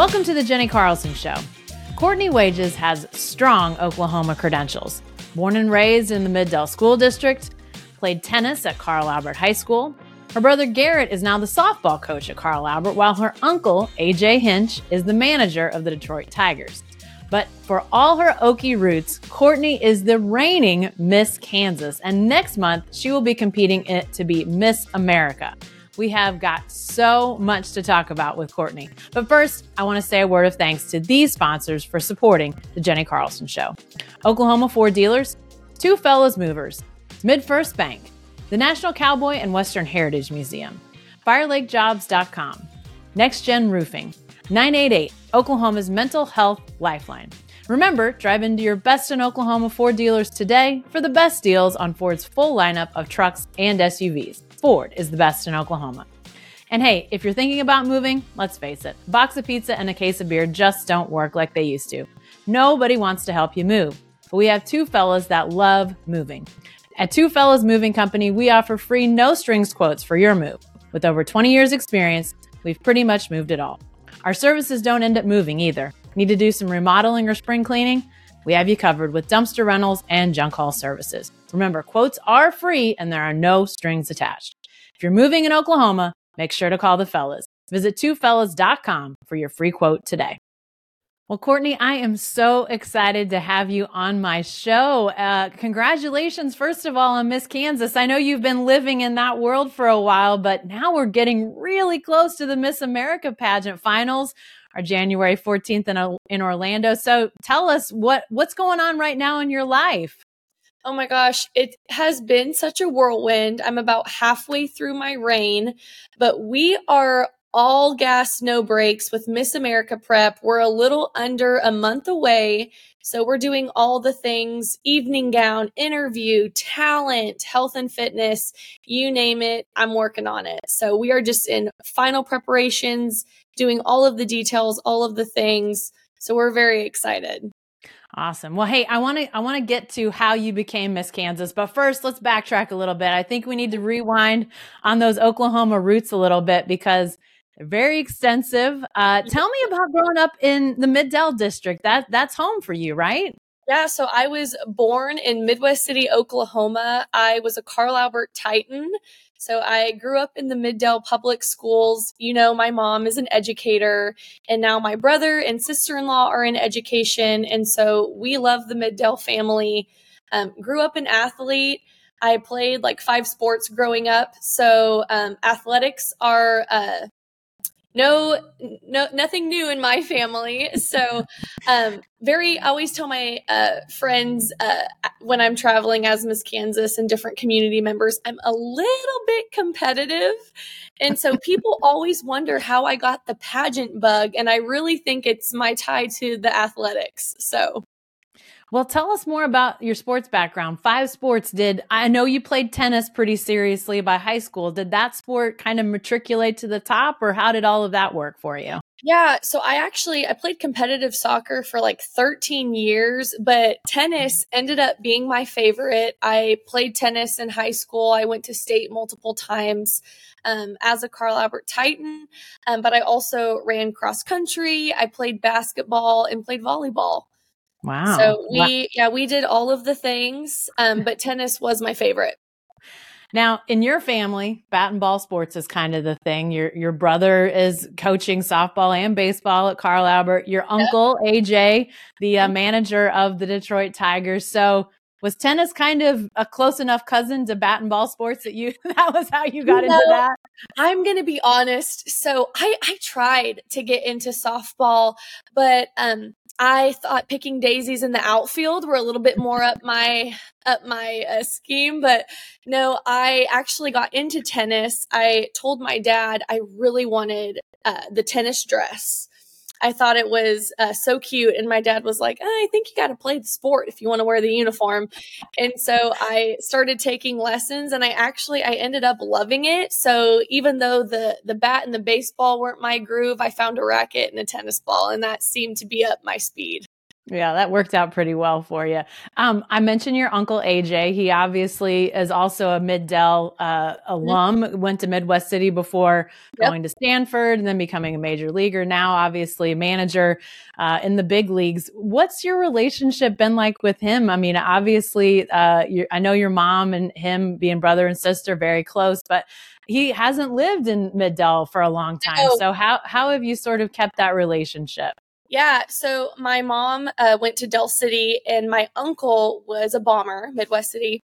Welcome to the Jenni Carlson Show. Courtney Wages has strong Oklahoma credentials. Born and raised in the Mid-Del School District, played tennis at Carl Albert High School. Her brother Garrett is now the softball coach at Carl Albert, while her uncle, AJ Hinch, is the manager of the Detroit Tigers. But for all her Okie roots, Courtney is the reigning Miss Kansas, and next month she will be competing it to be Miss America. We have got so much to talk about with Courtney. But first, I want to say a word of thanks to these sponsors for supporting the Jenni Carlson Show Oklahoma Ford Dealers, Two Fellas Movers, MidFirst Bank, the National Cowboy and Western Heritage Museum, FireLakeJobs.com, Next Gen Roofing, 988, Oklahoma's mental health lifeline. Remember, drive into your best in Oklahoma Ford dealers today for the best deals on Ford's full lineup of trucks and SUVs. Ford is the best in Oklahoma. And hey, if you're thinking about moving, let's face it, a box of pizza and a case of beer just don't work like they used to. Nobody wants to help you move, but we have two fellas that love moving. At Two Fellas Moving Company, we offer free no strings quotes for your move. With over 20 years experience, we've pretty much moved it all. Our services don't end up moving either. Need to do some remodeling or spring cleaning? We have you covered with dumpster rentals and junk haul services. Remember, quotes are free and there are no strings attached. If you're moving in Oklahoma, make sure to call the fellas. Visit twofellas.com for your free quote today. Well, Courtney, I am so excited to have you on my show. Uh, congratulations, first of all, on Miss Kansas. I know you've been living in that world for a while, but now we're getting really close to the Miss America pageant finals, are January 14th in, in Orlando. So tell us what, what's going on right now in your life. Oh my gosh, it has been such a whirlwind. I'm about halfway through my reign, but we are all gas, no brakes with Miss America prep. We're a little under a month away. So we're doing all the things evening gown, interview, talent, health and fitness, you name it. I'm working on it. So we are just in final preparations, doing all of the details, all of the things. So we're very excited. Awesome. Well, hey, I want to I want to get to how you became Miss Kansas, but first, let's backtrack a little bit. I think we need to rewind on those Oklahoma roots a little bit because they're very extensive. Uh, tell me about growing up in the Mid-Del district. That that's home for you, right? Yeah, so I was born in Midwest City, Oklahoma. I was a Carl Albert Titan. So I grew up in the Mid-Del public schools. You know, my mom is an educator, and now my brother and sister in law are in education. And so we love the Mid-Del family. Um, grew up an athlete. I played like five sports growing up. So um, athletics are uh, no no nothing new in my family. So um very i always tell my uh friends uh when i'm traveling as miss kansas and different community members i'm a little bit competitive. And so people always wonder how i got the pageant bug and i really think it's my tie to the athletics. So well, tell us more about your sports background. Five sports did. I know you played tennis pretty seriously by high school. Did that sport kind of matriculate to the top or how did all of that work for you? Yeah, so I actually I played competitive soccer for like 13 years, but tennis ended up being my favorite. I played tennis in high school. I went to state multiple times. Um, as a Carl Albert Titan, um, but I also ran cross country. I played basketball and played volleyball. Wow. So we, wow. yeah, we did all of the things, um, but tennis was my favorite. Now, in your family, bat and ball sports is kind of the thing. Your your brother is coaching softball and baseball at Carl Albert. Your uncle AJ, the uh, manager of the Detroit Tigers. So, was tennis kind of a close enough cousin to bat and ball sports that you that was how you got into that? I'm going to be honest. So, I I tried to get into softball, but um I thought picking daisies in the outfield were a little bit more up my up my uh, scheme, but no, I actually got into tennis. I told my dad I really wanted uh, the tennis dress. I thought it was uh, so cute. And my dad was like, oh, I think you got to play the sport if you want to wear the uniform. And so I started taking lessons and I actually, I ended up loving it. So even though the, the bat and the baseball weren't my groove, I found a racket and a tennis ball and that seemed to be up my speed. Yeah, that worked out pretty well for you. Um, I mentioned your uncle AJ. He obviously is also a Mid-Del uh, alum. Mm-hmm. Went to Midwest City before yep. going to Stanford and then becoming a major leaguer. Now, obviously, a manager uh, in the big leagues. What's your relationship been like with him? I mean, obviously, uh, I know your mom and him being brother and sister very close, but he hasn't lived in Mid-Del for a long time. No. So how how have you sort of kept that relationship? Yeah, so my mom uh, went to Del City, and my uncle was a bomber, Midwest City.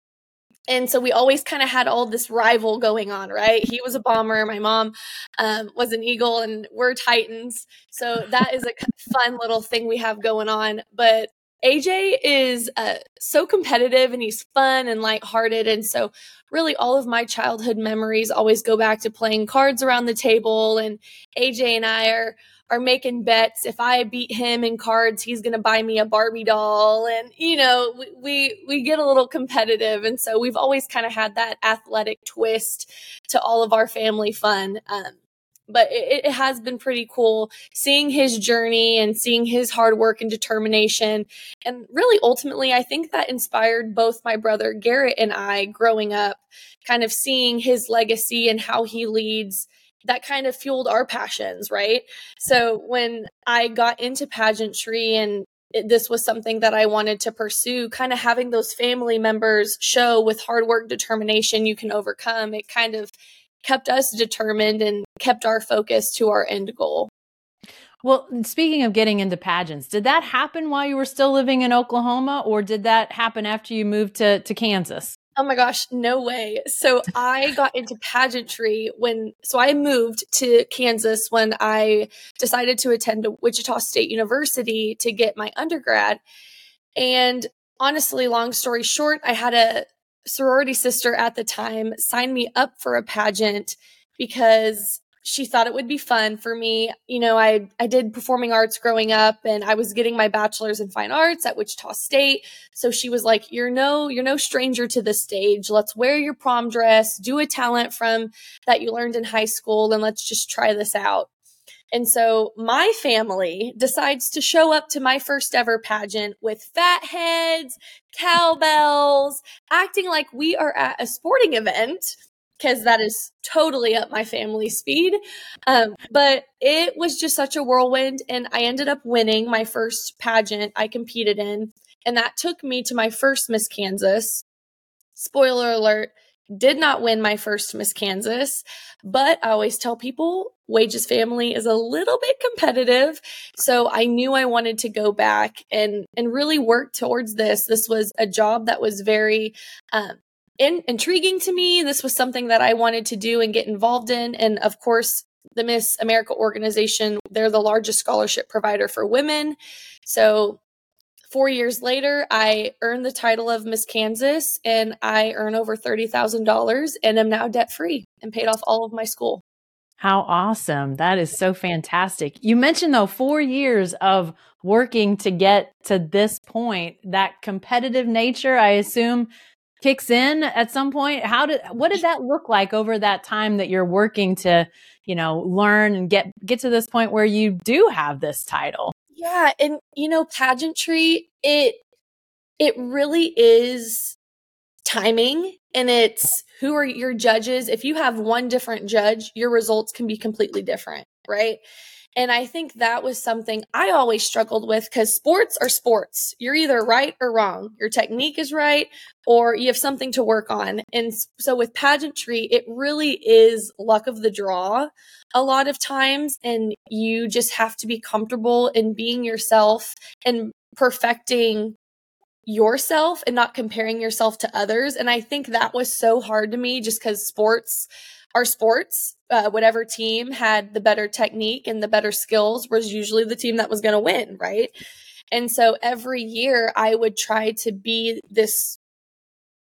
And so we always kind of had all this rival going on, right? He was a bomber, my mom um, was an eagle, and we're Titans. So that is a fun little thing we have going on. But AJ is uh, so competitive and he's fun and lighthearted. And so, really, all of my childhood memories always go back to playing cards around the table. And AJ and I are are making bets. If I beat him in cards, he's going to buy me a Barbie doll. And, you know, we, we, we get a little competitive. And so we've always kind of had that athletic twist to all of our family fun. Um, but it, it, has been pretty cool seeing his journey and seeing his hard work and determination. And really, ultimately, I think that inspired both my brother Garrett and I growing up, kind of seeing his legacy and how he leads that kind of fueled our passions, right? So when I got into pageantry and this was something that I wanted to pursue, kind of having those family members show with hard work, determination, you can overcome, it kind of kept us determined and kept our focus to our end goal. Well, speaking of getting into pageants, did that happen while you were still living in Oklahoma or did that happen after you moved to, to Kansas? Oh my gosh, no way. So I got into pageantry when, so I moved to Kansas when I decided to attend Wichita State University to get my undergrad. And honestly, long story short, I had a sorority sister at the time signed me up for a pageant because she thought it would be fun for me. You know, I I did performing arts growing up and I was getting my bachelor's in fine arts at Wichita State. So she was like, "You're no you're no stranger to the stage. Let's wear your prom dress, do a talent from that you learned in high school and let's just try this out." And so my family decides to show up to my first ever pageant with fat heads, cowbells, acting like we are at a sporting event because that is totally up my family speed. Um, but it was just such a whirlwind, and I ended up winning my first pageant I competed in, and that took me to my first Miss Kansas. Spoiler alert, did not win my first Miss Kansas, but I always tell people Wages family is a little bit competitive. So I knew I wanted to go back and, and really work towards this. This was a job that was very um, in, intriguing to me. This was something that I wanted to do and get involved in. And of course, the Miss America organization, they're the largest scholarship provider for women. So four years later, I earned the title of Miss Kansas and I earn over $30,000 and am now debt free and paid off all of my school. How awesome. That is so fantastic. You mentioned, though, four years of working to get to this point, that competitive nature, I assume kicks in at some point how did what did that look like over that time that you're working to you know learn and get get to this point where you do have this title yeah and you know pageantry it it really is timing and it's who are your judges. If you have one different judge your results can be completely different right and I think that was something I always struggled with because sports are sports. You're either right or wrong. Your technique is right or you have something to work on. And so with pageantry, it really is luck of the draw a lot of times. And you just have to be comfortable in being yourself and perfecting yourself and not comparing yourself to others. And I think that was so hard to me just because sports are sports uh, whatever team had the better technique and the better skills was usually the team that was going to win, right? And so every year I would try to be this,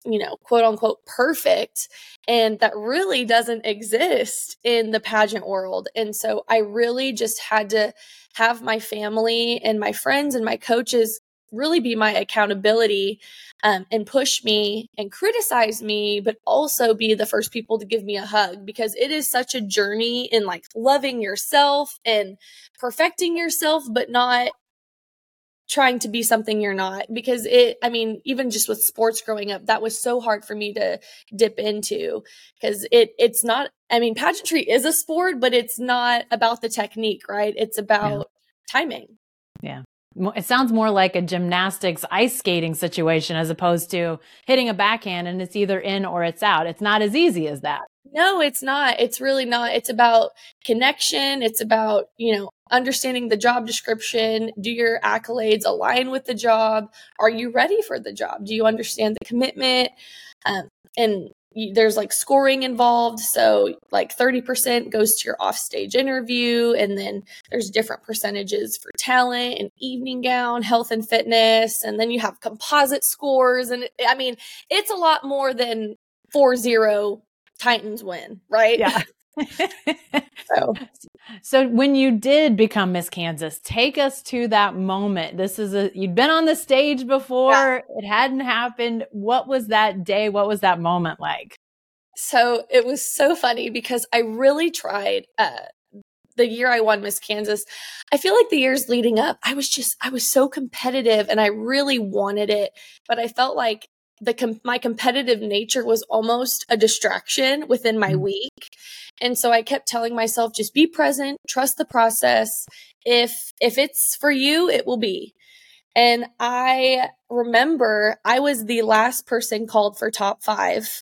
you know, quote unquote perfect. And that really doesn't exist in the pageant world. And so I really just had to have my family and my friends and my coaches really be my accountability um, and push me and criticize me, but also be the first people to give me a hug because it is such a journey in like loving yourself and perfecting yourself, but not trying to be something you're not. Because it i mean even just with sports growing up that was so hard for me to dip into because it it's not i mean pageantry is a sport but it's not about the technique right? It's about yeah. timing. Yeah it sounds more like a gymnastics ice skating situation as opposed to hitting a backhand and it's either in or it's out it's not as easy as that no, it's not. It's really not. It's about connection. It's about, you know, understanding the job description. Do your accolades align with the job? Are you ready for the job? Do you understand the commitment? Um, and there's like scoring involved. So, like 30% goes to your offstage interview. And then there's different percentages for talent and evening gown, health and fitness. And then you have composite scores. And I mean, it's a lot more than 4 0 Titans win, right? Yeah. so. so when you did become Miss Kansas, take us to that moment. This is a you'd been on the stage before, yeah. it hadn't happened. What was that day? What was that moment like? So it was so funny because I really tried uh the year I won Miss Kansas, I feel like the years leading up, I was just, I was so competitive and I really wanted it. But I felt like the com- my competitive nature was almost a distraction within my mm-hmm. week. And so i kept telling myself just be present trust the process. If if it's for you it will be. And i remember i was the last person called for top 5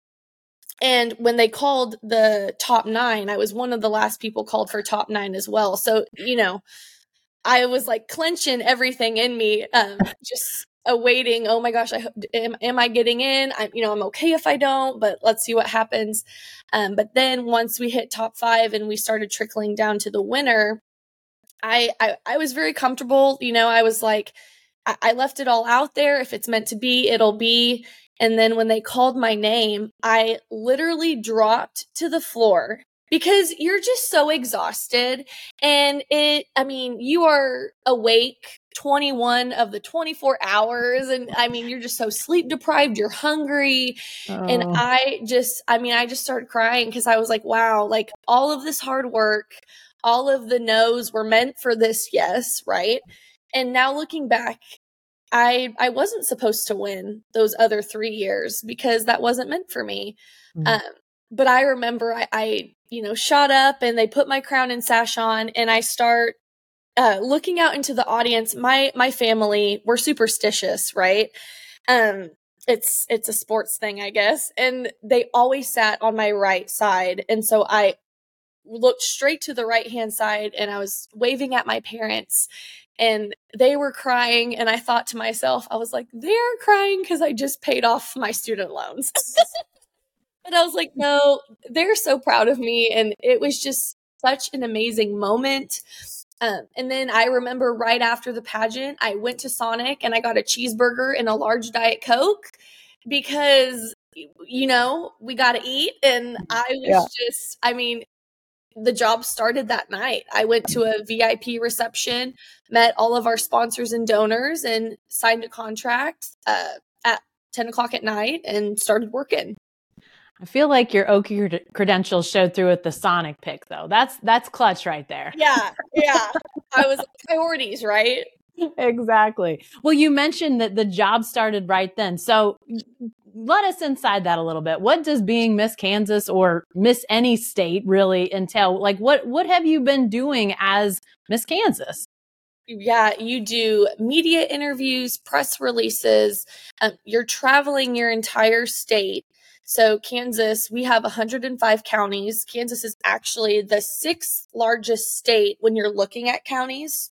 and when they called the top 9 i was one of the last people called for top 9 as well. So you know I was like clenching everything in me, um, just awaiting oh my gosh i am, am i getting in? I you know i'm okay if i don't but let's see what happens. Um, but then once we hit top five and we started trickling down to the winner I, I i was very comfortable you know i was like I, I left it all out there. If it's meant to be it'll be. And then when they called my name i literally dropped to the floor because you're just so exhausted and it i mean you are awake 21 of the 24 hours and i mean you're just so sleep deprived you're hungry oh. and i just i mean i just started crying because i was like wow like all of this hard work all of the no's were meant for this yes right and now looking back i i wasn't supposed to win those other three years because that wasn't meant for me mm-hmm. um, but i remember I, I you know shot up and they put my crown and sash on and i start uh, looking out into the audience, my my family we're superstitious, right? Um, it's it's a sports thing, I guess, and they always sat on my right side, and so I looked straight to the right hand side, and I was waving at my parents, and they were crying, and I thought to myself, I was like, they're crying because I just paid off my student loans. but I was like, no, they're so proud of me, and it was just such an amazing moment um, and then I remember right after the pageant, I went to Sonic and I got a cheeseburger and a large Diet Coke because, you know, we got to eat. And I was yeah. just, I mean, the job started that night. I went to a VIP reception, met all of our sponsors and donors, and signed a contract uh, at 10 o'clock at night and started working. I feel like your Okie credentials showed through with the Sonic pick, though. That's that's clutch right there. Yeah, yeah. I was priorities, right? Exactly. Well, you mentioned that the job started right then. So let us inside that a little bit. What does being Miss Kansas or Miss any state really entail? Like what what have you been doing as Miss Kansas? Yeah, you do media interviews, press releases. Um, you're traveling your entire state so, Kansas, we have 105 counties. Kansas is actually the sixth largest state when you're looking at counties.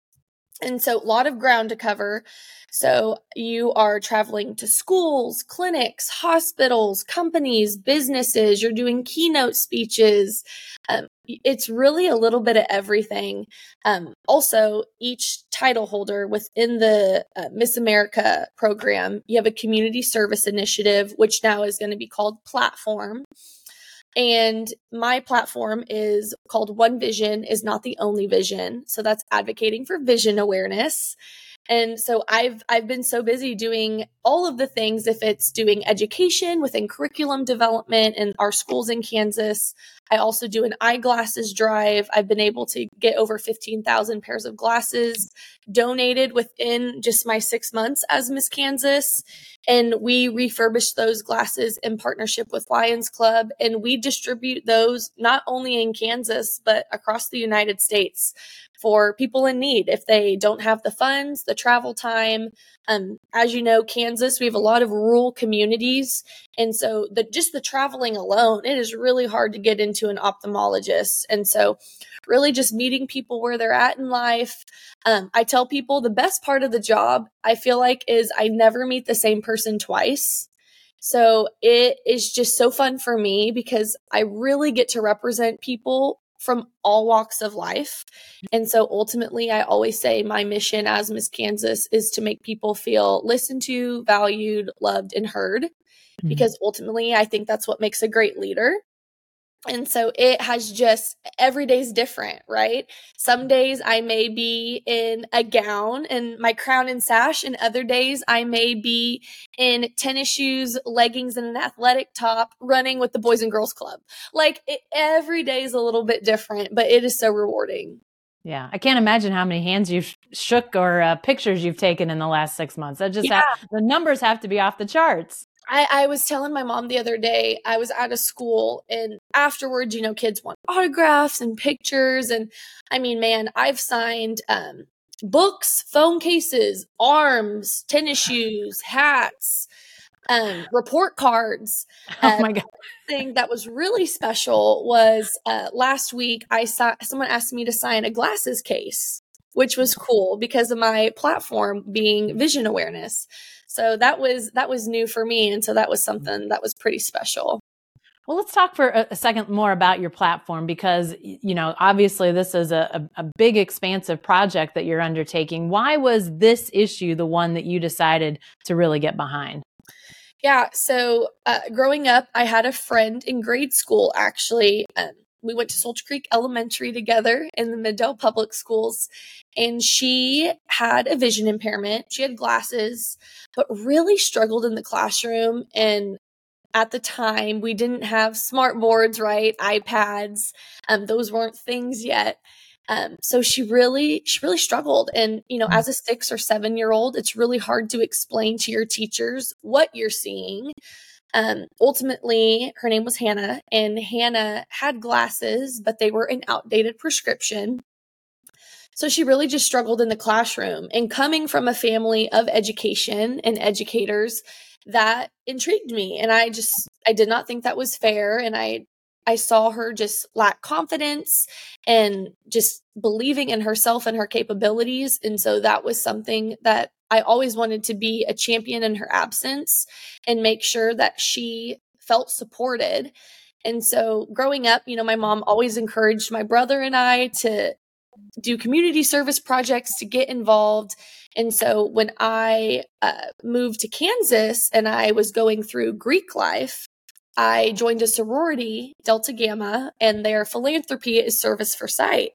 And so, a lot of ground to cover. So, you are traveling to schools, clinics, hospitals, companies, businesses. You're doing keynote speeches. Um, it's really a little bit of everything. Um, also, each title holder within the uh, Miss America program, you have a community service initiative, which now is going to be called Platform. And my platform is called One Vision is not the only vision. So that's advocating for vision awareness. And so I've I've been so busy doing all of the things if it's doing education within curriculum development in our schools in Kansas, I also do an eyeglasses drive. I've been able to get over 15,000 pairs of glasses donated within just my six months as Miss Kansas. And we refurbish those glasses in partnership with Lions Club. And we distribute those not only in Kansas, but across the United States for people in need if they don't have the funds, the travel time. Um, as you know, Kansas, we have a lot of rural communities. And so the just the traveling alone, it is really hard to get into an ophthalmologist. And so really just meeting people where they're at in life. Um, I tell people the best part of the job, I feel like, is I never meet the same person twice. So it is just so fun for me because I really get to represent people from all walks of life. And so ultimately, I always say my mission as Miss Kansas is to make people feel listened to, valued, loved, and heard. Mm-hmm. Because ultimately, I think that's what makes a great leader. And so it has just every day's different, right? Some days I may be in a gown and my crown and sash, and other days I may be in tennis shoes, leggings, and an athletic top running with the Boys and Girls Club. Like it, every day is a little bit different, but it is so rewarding. Yeah, I can't imagine how many hands you've shook or uh, pictures you've taken in the last six months. I just yeah. have, the numbers have to be off the charts. I, I was telling my mom the other day, I was out of school and afterwards, you know, kids want autographs and pictures. And I mean, man, I've signed um, books, phone cases, arms, tennis shoes, hats, um, report cards. Oh my god! Thing that was really special was uh, last week. I saw someone asked me to sign a glasses case, which was cool because of my platform being vision awareness. So that was that was new for me, and so that was something that was pretty special. Well, let's talk for a, second more about your platform because, you know, obviously this is a, a, big, expansive project that you're undertaking. Why was this issue the one that you decided to really get behind? Yeah. So uh, growing up, I had a friend in grade school, actually. Um, we went to Soldier Creek Elementary together in the Mid-Del Public Schools. And she had a vision impairment. She had glasses, but really struggled in the classroom. And at the time, we didn't have smart boards, right? iPads. Um, those weren't things yet. Um, so she really, she really struggled. And, you know, as a six or seven year old, it's really hard to explain to your teachers what you're seeing. Um, ultimately, her name was Hannah, and Hannah had glasses, but they were an outdated prescription. So she really just struggled in the classroom. And coming from a family of education and educators, that intrigued me. And I just, I did not think that was fair. And I, I saw her just lack confidence and just believing in herself and her capabilities. And so that was something that I always wanted to be a champion in her absence and make sure that she felt supported. And so growing up, you know, my mom always encouraged my brother and I to do community service projects, to get involved. And so when I uh, moved to Kansas and I was going through Greek life, I joined a sorority, Delta Gamma, and their philanthropy is service for sight.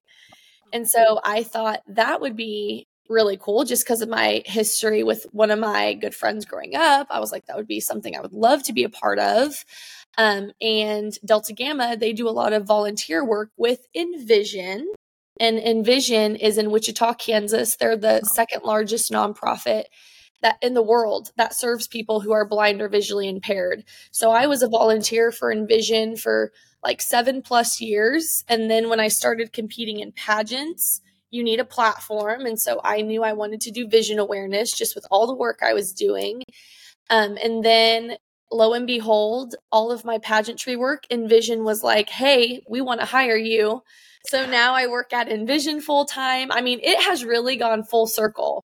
And so I thought that would be really cool just because of my history with one of my good friends growing up. I was like, that would be something I would love to be a part of. Um, and Delta Gamma, they do a lot of volunteer work with Envision. And Envision is in Wichita, Kansas. They're the second largest nonprofit that in the world that serves people who are blind or visually impaired. So I was a volunteer for Envision for like seven plus years. And then when I started competing in pageants, you need a platform. And so I knew I wanted to do vision awareness just with all the work I was doing. Um, and then lo and behold, all of my pageantry work, Envision was like, hey, we want to hire you. So now I work at Envision full time. I mean, it has really gone full circle.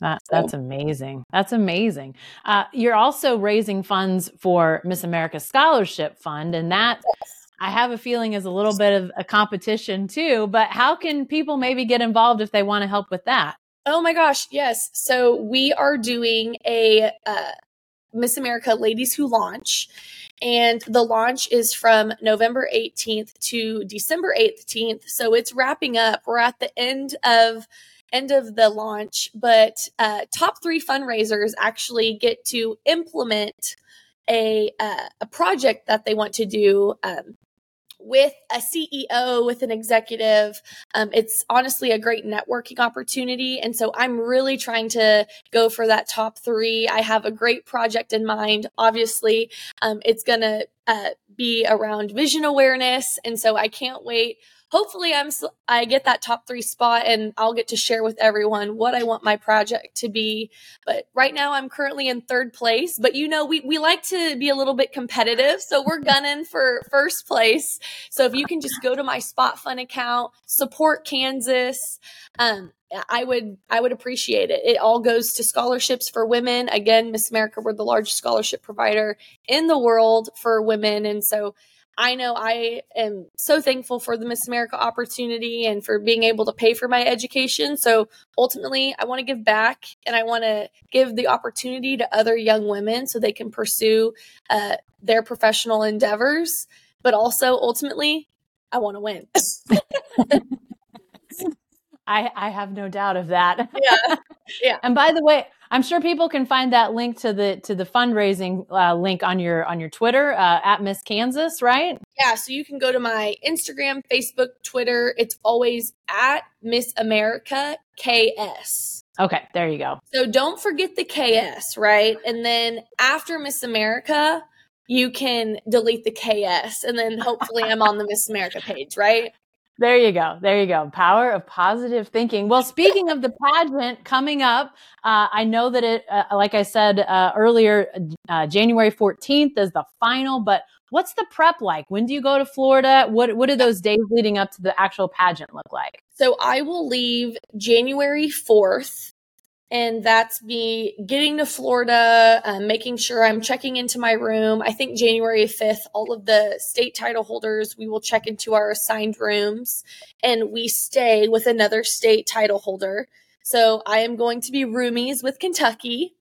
That, that's amazing. That's amazing. Uh, you're also raising funds for Miss America Scholarship Fund, and that yes. I have a feeling is a little bit of a competition too, but how can people maybe get involved if they want to help with that? Oh my gosh, yes. So we are doing a uh, Miss America Ladies Who Launch, and the launch is from November 18th to December 18th. So it's wrapping up. We're at the end of end of the launch, but uh, top three fundraisers actually get to implement a uh, a project that they want to do um, with a CEO, with an executive. Um, it's honestly a great networking opportunity. And so I'm really trying to go for that top three. I have a great project in mind. Obviously, um, it's going to uh, be around vision awareness. And so I can't wait hopefully I'm I get that top 3 spot and I'll get to share with everyone what I want my project to be. But right now I'm currently in third place, but you know we we like to be a little bit competitive, so we're gunning for first place. So if you can just go to my SpotFund account, support Kansas, um, I would I would appreciate it. It all goes to scholarships for women. Again, Miss America, we're the largest scholarship provider in the world for women, and so I know I am so thankful for the Miss America opportunity and for being able to pay for my education. So ultimately, I want to give back and I want to give the opportunity to other young women so they can pursue uh, their professional endeavors. But also, ultimately, I want to win. I, I have no doubt of that. Yeah. Yeah. and by the way, I'm sure people can find that link to the to the fundraising uh, link on your on your Twitter uh, at Miss Kansas, right? Yeah, so you can go to my Instagram, Facebook, Twitter. It's always at Miss America KS. Okay, there you go. So don't forget the KS, right? And then after Miss America, you can delete the KS, and then hopefully I'm on the Miss America page, right? There you go. There you go. Power of positive thinking. Well, speaking of the pageant coming up, uh, I know that it, uh, like I said uh, earlier, uh, January 14th is the final, but what's the prep like? When do you go to Florida? What, what do those days leading up to the actual pageant look like? So I will leave January 4th and that's me getting to Florida, um, making sure I'm checking into my room. I think January 5th, all of the state title holders, we will check into our assigned rooms and we stay with another state title holder. So I am going to be roomies with Kentucky,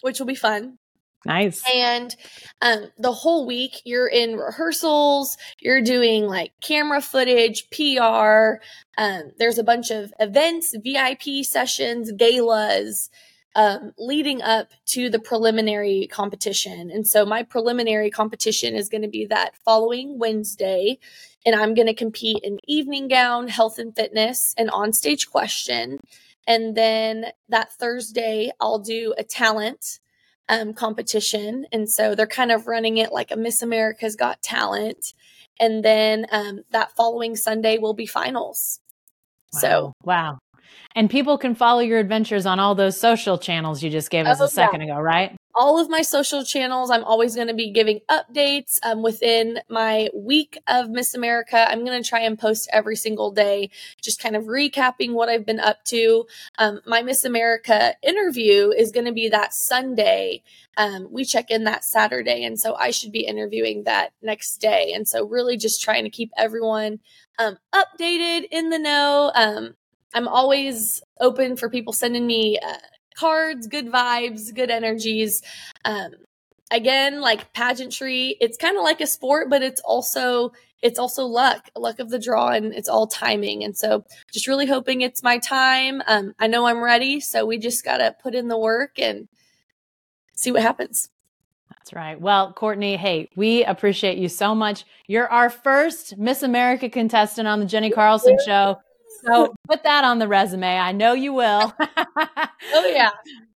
which will be fun. Nice. And um, the whole week you're in rehearsals, you're doing like camera footage, PR. Um, there's a bunch of events, VIP sessions, galas. Um, leading up to the preliminary competition. And so my preliminary competition is going to be that following Wednesday. And I'm going to compete in evening gown, health and fitness, and on stage question. And then that Thursday, I'll do a talent um, competition. And so they're kind of running it like a Miss America's Got Talent. And then um, that following Sunday will be finals. Wow. So, wow. And people can follow your adventures on all those social channels you just gave us oh, a second yeah. ago, right? All of my social channels, I'm always going to be giving updates um, within my week of Miss America. I'm going to try and post every single day, just kind of recapping what I've been up to. Um, my Miss America interview is going to be that Sunday. Um, we check in that Saturday. And so I should be interviewing that next day. And so, really, just trying to keep everyone um, updated in the know. Um, I'm always open for people sending me uh, cards, good vibes, good energies. Um, again, like pageantry, it's kind of like a sport, but it's also it's also luck, luck of the draw, and it's all timing. And so, just really hoping it's my time. Um, I know I'm ready, so we just gotta put in the work and see what happens. That's right. Well, Courtney, hey, we appreciate you so much. You're our first Miss America contestant on the Jenni Carlson Show. So put that on the resume. I know you will. oh, yeah.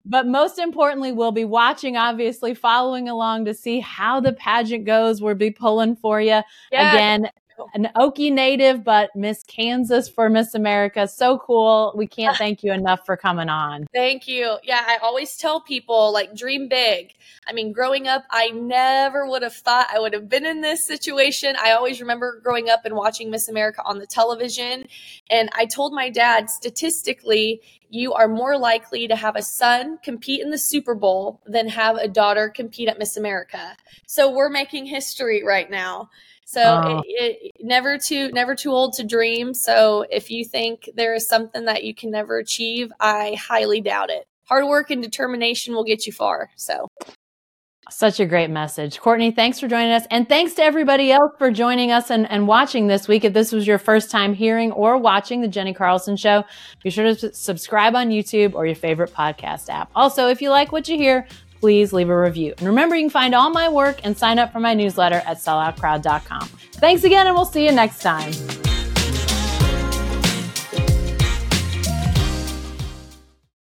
But most importantly, we'll be watching, obviously, following along to see how the pageant goes. We'll be pulling for you. Yeah. Again, an Okie native, but Miss Kansas for Miss America. So cool. We can't thank you enough for coming on. Thank you. Yeah, I always tell people like dream big. I mean, growing up, I never would have thought I would have been in this situation. I always remember growing up and watching Miss America on the television. And I told my dad, statistically, you are more likely to have a son compete in the Super Bowl than have a daughter compete at Miss America. So we're making history right now. So oh. it, it, never too never too old to dream. So if you think there is something that you can never achieve, I highly doubt it. Hard work and determination will get you far. So such a great message. Courtney, thanks for joining us. And thanks to everybody else for joining us and, and watching this week. If this was your first time hearing or watching the Jenni Carlson Show, be sure to subscribe on YouTube or your favorite podcast app. Also, if you like what you hear, please leave a review. And remember, you can find all my work and sign up for my newsletter at selloutcrowd.com. Thanks again, and we'll see you next time.